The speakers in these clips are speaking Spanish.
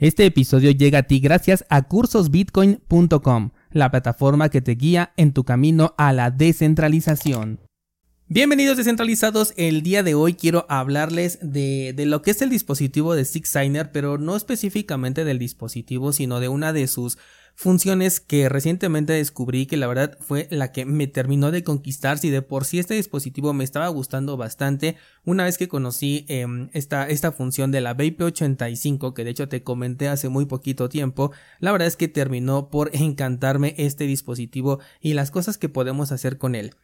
Este episodio llega a ti gracias a cursosbitcoin.com, la plataforma que te guía en tu camino a la descentralización. Bienvenidos descentralizados, el día de hoy quiero hablarles de, de, lo que es el dispositivo de SigSigner, pero no específicamente del dispositivo, sino de una de sus funciones que recientemente descubrí que la verdad fue la que me terminó de conquistar. Si de por sí este dispositivo me estaba gustando bastante una vez que conocí em, esta, esta función de la BIP85 que de hecho te comenté hace muy poquito tiempo la verdad es que terminó por encantarme este dispositivo y las cosas que podemos hacer con él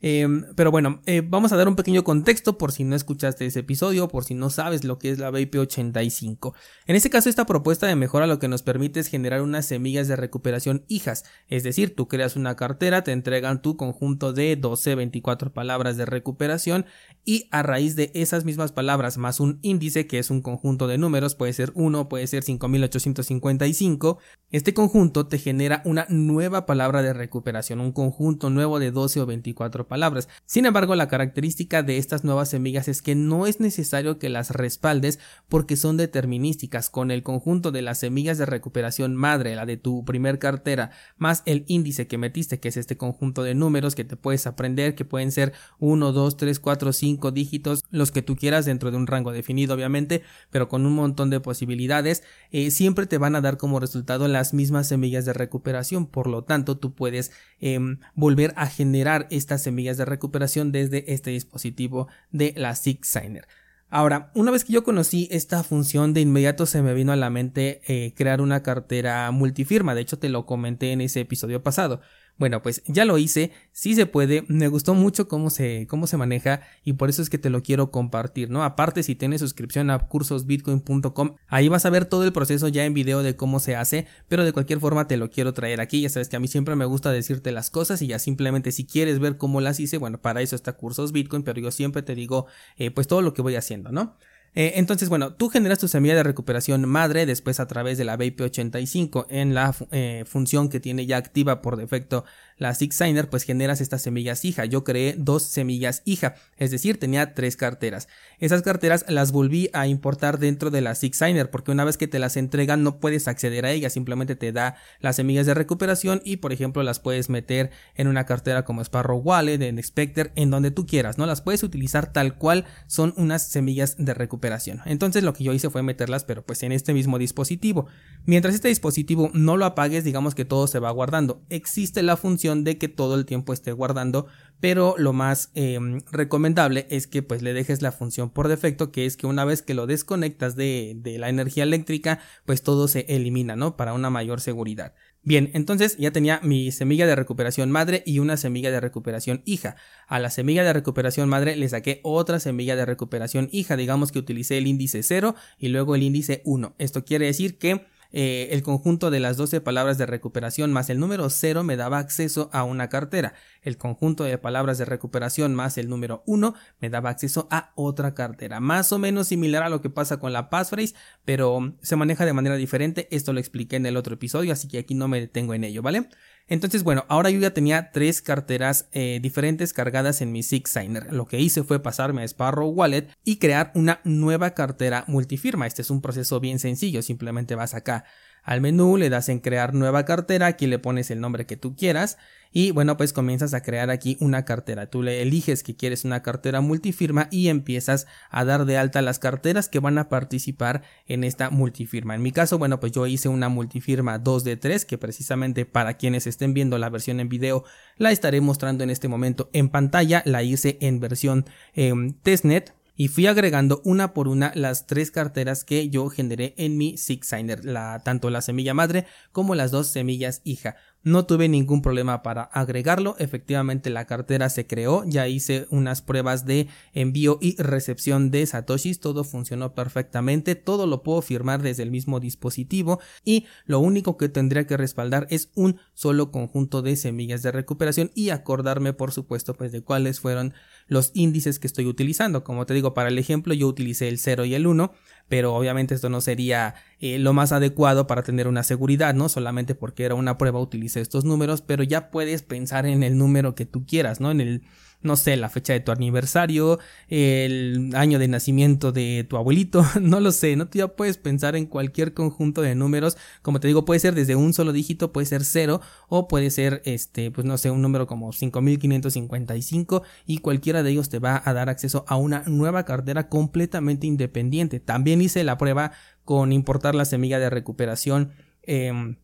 Em, pero bueno, eh, vamos a dar un pequeño contexto por si no escuchaste ese episodio, por si no sabes lo que es la BIP85. En este caso, esta propuesta de mejora lo que nos permite es generar unas semillas de recuperación hijas, es decir, tú creas una cartera, te entregan tu conjunto de 12, 24 palabras de recuperación y a raíz de esas mismas palabras más un índice que es un conjunto de números, puede ser 1, puede ser 5855, este conjunto te genera una nueva palabra de recuperación, un conjunto nuevo de 12 o 24 palabras. Sin embargo, la característica de estas nuevas semillas es que no es necesario que las respaldes porque son determinísticas. Con el conjunto de las semillas de recuperación madre, la de tu primer cartera, más el índice que metiste, que es este conjunto de números que te puedes aprender, que pueden ser 1, 2, 3, 4, 5 dígitos, los que tú quieras dentro de un rango definido, obviamente, pero con un montón de posibilidades, eh, siempre te van a dar como resultado las mismas semillas de recuperación. Por lo tanto, tú puedes em, volver a generar estas semillas de recuperación desde este dispositivo de la SigSigner. Ahora, una vez que yo conocí esta función, de inmediato se me vino a la mente eh, crear una cartera multifirma. De hecho, te lo comenté en ese episodio pasado. Bueno, pues ya lo hice, sí se puede, me gustó mucho cómo se, cómo se maneja y por eso es que te lo quiero compartir, ¿no? Aparte, si tienes suscripción a cursosbitcoin.com, ahí vas a ver todo el proceso ya en video de cómo se hace, pero de cualquier forma te lo quiero traer aquí, ya sabes que a mí siempre me gusta decirte las cosas y ya simplemente si quieres ver cómo las hice, bueno, para eso está Cursos Bitcoin, pero yo siempre te digo, eh, pues todo lo que voy haciendo, ¿no? Eh, entonces, bueno, tú generas tu semilla de recuperación madre después a través de la BIP85 en la eh, función que tiene ya activa por defecto la SigSigner, pues generas estas semillas hija. Yo creé dos semillas hija, es decir, tenía tres carteras. Esas carteras las volví a importar dentro de la SigSigner porque una vez que te las entregan no puedes acceder a ellas, simplemente te da las semillas de recuperación y por ejemplo las puedes meter en una cartera como Sparrow Wallet, en Spectre, en donde tú quieras, ¿no? Las puedes utilizar tal cual son unas semillas de recuperación entonces lo que yo hice fue meterlas, pero pues en este mismo dispositivo. Mientras este dispositivo no lo apagues, digamos que todo se va guardando. Existe la función de que todo el tiempo esté guardando, pero lo más em, recomendable es que pues le dejes la función por defecto, que es que una vez que lo desconectas de, de la energía eléctrica, pues todo se elimina, ¿no? Para una mayor seguridad. Bien, entonces ya tenía mi semilla de recuperación madre y una semilla de recuperación hija. A la semilla de recuperación madre le saqué otra semilla de recuperación hija, digamos que utilicé el índice 0 y luego el índice 1. Esto quiere decir que eh, el conjunto de las 12 palabras de recuperación más el número 0 me daba acceso a una cartera. El conjunto de palabras de recuperación más el número 1 me daba acceso a otra cartera. Más o menos similar a lo que pasa con la passphrase, pero se maneja de manera diferente. Esto lo expliqué en el otro episodio, así que aquí no me detengo en ello, ¿vale? Entonces, bueno, ahora yo ya tenía tres carteras eh, diferentes cargadas en mi SigSigner. Lo que hice fue pasarme a Sparrow Wallet y crear una nueva cartera multifirma. Este es un proceso bien sencillo, simplemente vas acá al menú, le das en crear nueva cartera, aquí le pones el nombre que tú quieras y bueno pues comienzas a crear aquí una cartera. Tú le eliges que quieres una cartera multifirma y empiezas a dar de alta las carteras que van a participar en esta multifirma. En mi caso bueno pues yo hice una multifirma 2 de 3 que precisamente para quienes estén viendo la versión en video la estaré mostrando en este momento en pantalla. La hice en versión em, testnet y fui agregando una por una las tres carteras que yo generé en mi SigSigner, la, tanto la semilla madre como las dos semillas hija. No tuve ningún problema para agregarlo, efectivamente la cartera se creó, ya hice unas pruebas de envío y recepción de satoshis, todo funcionó perfectamente, todo lo puedo firmar desde el mismo dispositivo. Y lo único que tendría que respaldar es un solo conjunto de semillas de recuperación y acordarme por supuesto pues de cuáles fueron los índices que estoy utilizando. Como te digo, para el ejemplo yo utilicé el 0 y el 1, pero obviamente esto no sería eh, lo más adecuado para tener una seguridad, ¿no? Solamente porque era una prueba utilicé estos números, pero ya puedes pensar en el número que tú quieras, ¿no? En el no sé, la fecha de tu aniversario, el año de nacimiento de tu abuelito, no lo sé, no tú ya puedes pensar en cualquier conjunto de números, como te digo, puede ser desde un solo dígito, puede ser cero o puede ser este, pues no sé, un número como 5555 y cualquiera de ellos te va a dar acceso a una nueva cartera completamente independiente. También hice la prueba con importar la semilla de recuperación em,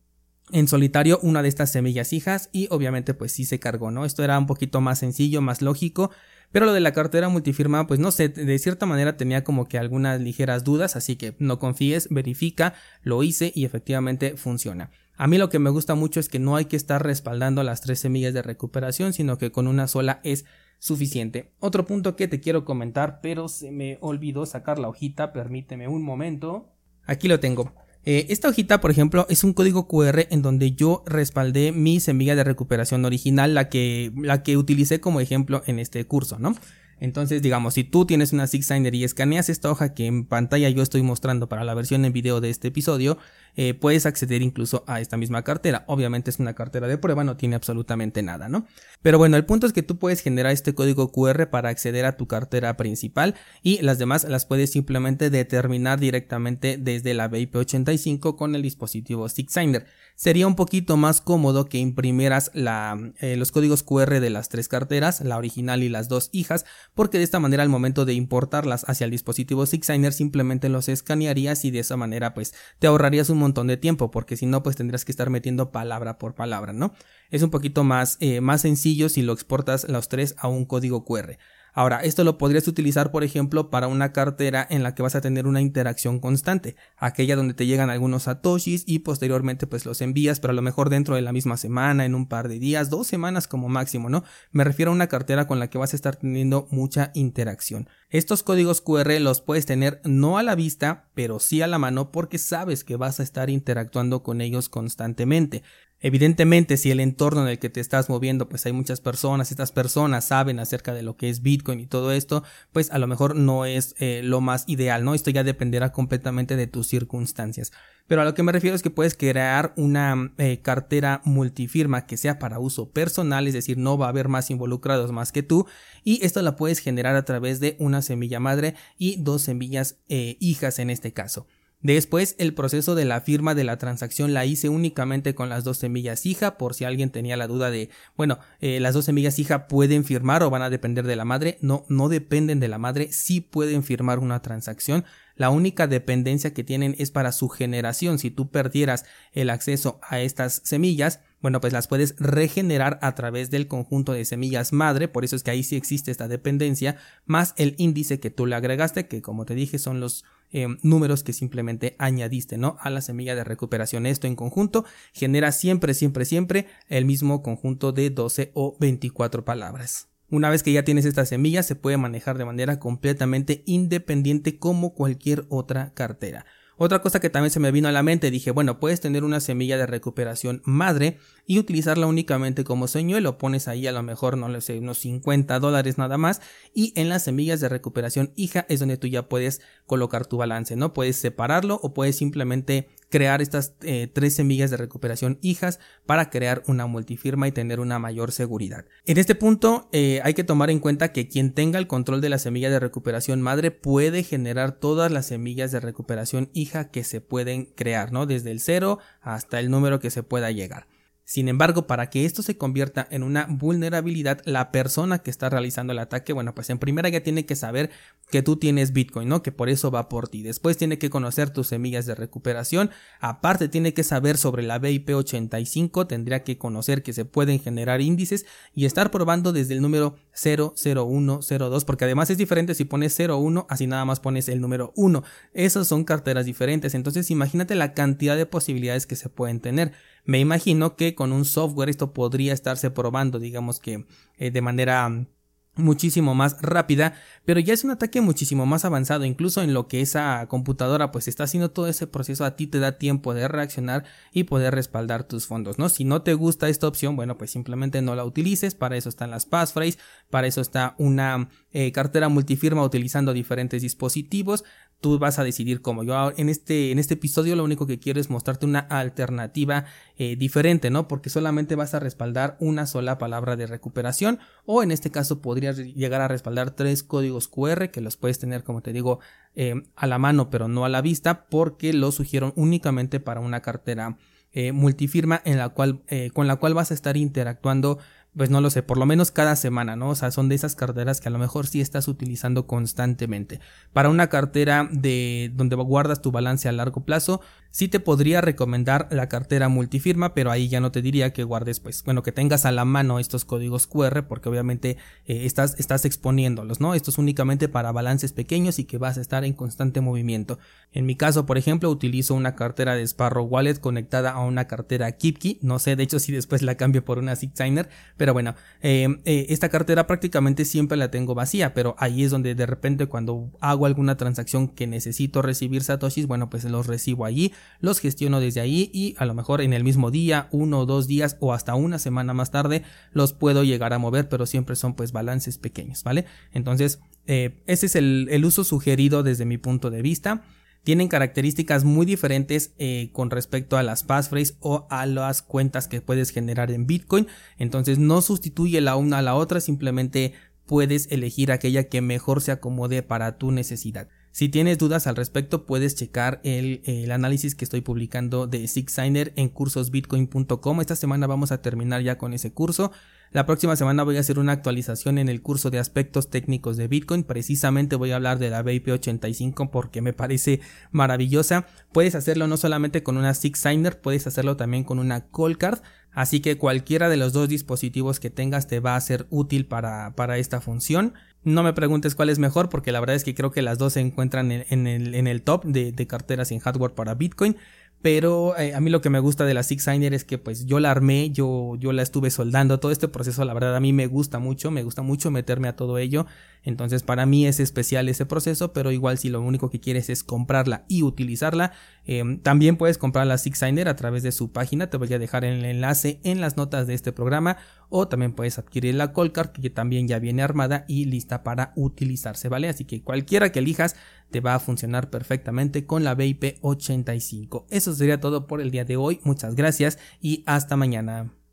en solitario una de estas semillas hijas y obviamente pues sí se cargó, ¿no? Esto era un poquito más sencillo, más lógico, pero lo de la cartera multifirma pues no sé, de cierta manera tenía como que algunas ligeras dudas, así que no confíes, verifica, lo hice y efectivamente funciona. A mí lo que me gusta mucho es que no hay que estar respaldando las tres semillas de recuperación, sino que con una sola es suficiente. Otro punto que te quiero comentar, pero se me olvidó sacar la hojita, permíteme un momento. Aquí lo tengo. Eh, esta hojita, por ejemplo, es un código QR en donde yo respaldé mi semilla de recuperación original, la que, la que utilicé como ejemplo en este curso, ¿no? Entonces, digamos, si tú tienes una Signer y escaneas esta hoja que en pantalla yo estoy mostrando para la versión en video de este episodio, eh, puedes acceder incluso a esta misma cartera. Obviamente es una cartera de prueba, no tiene absolutamente nada, ¿no? Pero bueno, el punto es que tú puedes generar este código QR para acceder a tu cartera principal y las demás las puedes simplemente determinar directamente desde la BIP85 con el dispositivo SigSigner. Sería un poquito más cómodo que imprimieras eh, los códigos QR de las tres carteras, la original y las dos hijas, porque de esta manera al momento de importarlas hacia el dispositivo SigSigner simplemente los escanearías y de esa manera pues te ahorrarías un montón de tiempo, porque si no pues tendrías que estar metiendo palabra por palabra, ¿no? Es un poquito más, eh, más sencillo si lo exportas los tres a un código QR. Ahora, esto lo podrías utilizar, por ejemplo, para una cartera en la que vas a tener una interacción constante, aquella donde te llegan algunos satoshis y posteriormente pues los envías, pero a lo mejor dentro de la misma semana, en un par de días, dos semanas como máximo, ¿no? Me refiero a una cartera con la que vas a estar teniendo mucha interacción. Estos códigos QR los puedes tener no a la vista, pero sí a la mano porque sabes que vas a estar interactuando con ellos constantemente. Evidentemente, si el entorno en el que te estás moviendo, pues hay muchas personas, estas personas saben acerca de lo que es Bitcoin y todo esto, pues a lo mejor no es eh, lo más ideal, ¿no? Esto ya dependerá completamente de tus circunstancias. Pero a lo que me refiero es que puedes crear una eh, cartera multifirma que sea para uso personal, es decir, no va a haber más involucrados más que tú, y esto la puedes generar a través de una semilla madre y dos semillas eh, hijas en este caso. Después, el proceso de la firma de la transacción la hice únicamente con las dos semillas hija, por si alguien tenía la duda de, bueno, eh, las dos semillas hija pueden firmar o van a depender de la madre. No, no dependen de la madre, sí pueden firmar una transacción. La única dependencia que tienen es para su generación. Si tú perdieras el acceso a estas semillas, bueno, pues las puedes regenerar a través del conjunto de semillas madre, por eso es que ahí sí existe esta dependencia, más el índice que tú le agregaste, que como te dije son los eh, números que simplemente añadiste, ¿no? A la semilla de recuperación. Esto en conjunto genera siempre, siempre, siempre el mismo conjunto de 12 o 24 palabras. Una vez que ya tienes esta semilla, se puede manejar de manera completamente independiente como cualquier otra cartera. Otra cosa que también se me vino a la mente, dije, bueno, puedes tener una semilla de recuperación madre y utilizarla únicamente como señuelo. Pones ahí a lo mejor, no lo sé, unos 50 dólares nada más. Y en las semillas de recuperación hija es donde tú ya puedes colocar tu balance, ¿no? Puedes separarlo o puedes simplemente crear estas eh, tres semillas de recuperación hijas para crear una multifirma y tener una mayor seguridad. En este punto eh, hay que tomar en cuenta que quien tenga el control de la semilla de recuperación madre puede generar todas las semillas de recuperación hija que se pueden crear, ¿no? Desde el cero hasta el número que se pueda llegar. Sin embargo, para que esto se convierta en una vulnerabilidad, la persona que está realizando el ataque, bueno, pues en primera ya tiene que saber que tú tienes Bitcoin, ¿no? Que por eso va por ti. Después tiene que conocer tus semillas de recuperación. Aparte tiene que saber sobre la BIP85, tendría que conocer que se pueden generar índices y estar probando desde el número 00102, porque además es diferente si pones 01, así nada más pones el número 1. Esas son carteras diferentes. Entonces imagínate la cantidad de posibilidades que se pueden tener. Me imagino que con un software esto podría estarse probando, digamos que eh, de manera muchísimo más rápida, pero ya es un ataque muchísimo más avanzado, incluso en lo que esa computadora pues está haciendo todo ese proceso, a ti te da tiempo de reaccionar y poder respaldar tus fondos, ¿no? Si no te gusta esta opción, bueno, pues simplemente no la utilices, para eso están las passphrase, para eso está una eh, cartera multifirma utilizando diferentes dispositivos, tú vas a decidir cómo. Yo en este, en este episodio lo único que quiero es mostrarte una alternativa eh, diferente, ¿no? Porque solamente vas a respaldar una sola palabra de recuperación o en este caso podrías llegar a respaldar tres códigos QR que los puedes tener, como te digo, eh, a la mano pero no a la vista porque los sugiero únicamente para una cartera eh, multifirma en la cual, con la cual vas a estar interactuando pues no lo sé, por lo menos cada semana, ¿no? O sea, son de esas carteras que a lo mejor sí estás utilizando constantemente. Para una cartera de donde guardas tu balance a largo plazo, sí te podría recomendar la cartera multifirma, pero ahí ya no te diría que guardes, pues, bueno, que tengas a la mano estos códigos QR, porque obviamente eh, estás, estás exponiéndolos, ¿no? Esto es únicamente para balances pequeños y que vas a estar en constante movimiento. En mi caso, por ejemplo, utilizo una cartera de Sparrow Wallet conectada a una cartera KeepKey, no sé, de hecho, si después la cambio por una Signer, pero bueno, eh, eh, esta cartera prácticamente siempre la tengo vacía, pero ahí es donde de repente cuando hago alguna transacción que necesito recibir satoshis, bueno, pues los recibo allí, los gestiono desde ahí y a lo mejor en el mismo día, uno o dos días o hasta una semana más tarde los puedo llegar a mover, pero siempre son pues balances pequeños, ¿vale? Entonces, eh, ese es el uso sugerido desde mi punto de vista tienen características muy diferentes eh, con respecto a las passphrase o a las cuentas que puedes generar en Bitcoin. Entonces no sustituye la una a la otra, simplemente puedes elegir aquella que mejor se acomode para tu necesidad. Si tienes dudas al respecto, puedes checar el, el análisis que estoy publicando de SigSigner en cursosbitcoin.com. Esta semana vamos a terminar ya con ese curso. La próxima semana voy a hacer una actualización en el curso de aspectos técnicos de Bitcoin. Precisamente voy a hablar de la BIP85 porque me parece maravillosa. Puedes hacerlo no solamente con una Six Signer, puedes hacerlo también con una Call Card. Así que cualquiera de los dos dispositivos que tengas te va a ser útil para, para esta función. No me preguntes cuál es mejor porque la verdad es que creo que las dos se encuentran en, el, en el, top de, de carteras en hardware para Bitcoin pero eh, a mí lo que me gusta de la Six es que pues yo la armé, yo, yo la estuve soldando, todo este proceso la verdad a mí me gusta mucho, me gusta mucho meterme a todo ello, entonces para mí es especial ese proceso, pero igual si lo único que quieres es comprarla y utilizarla, em, también puedes comprar la Six a través de su página, te voy a dejar el enlace en las notas de este programa, o también puedes adquirir la Colcard que también ya viene armada y lista para utilizarse, ¿vale? Así que cualquiera que elijas te va a funcionar perfectamente con la BIP 85. Sería todo por el día de hoy. Muchas gracias y hasta mañana.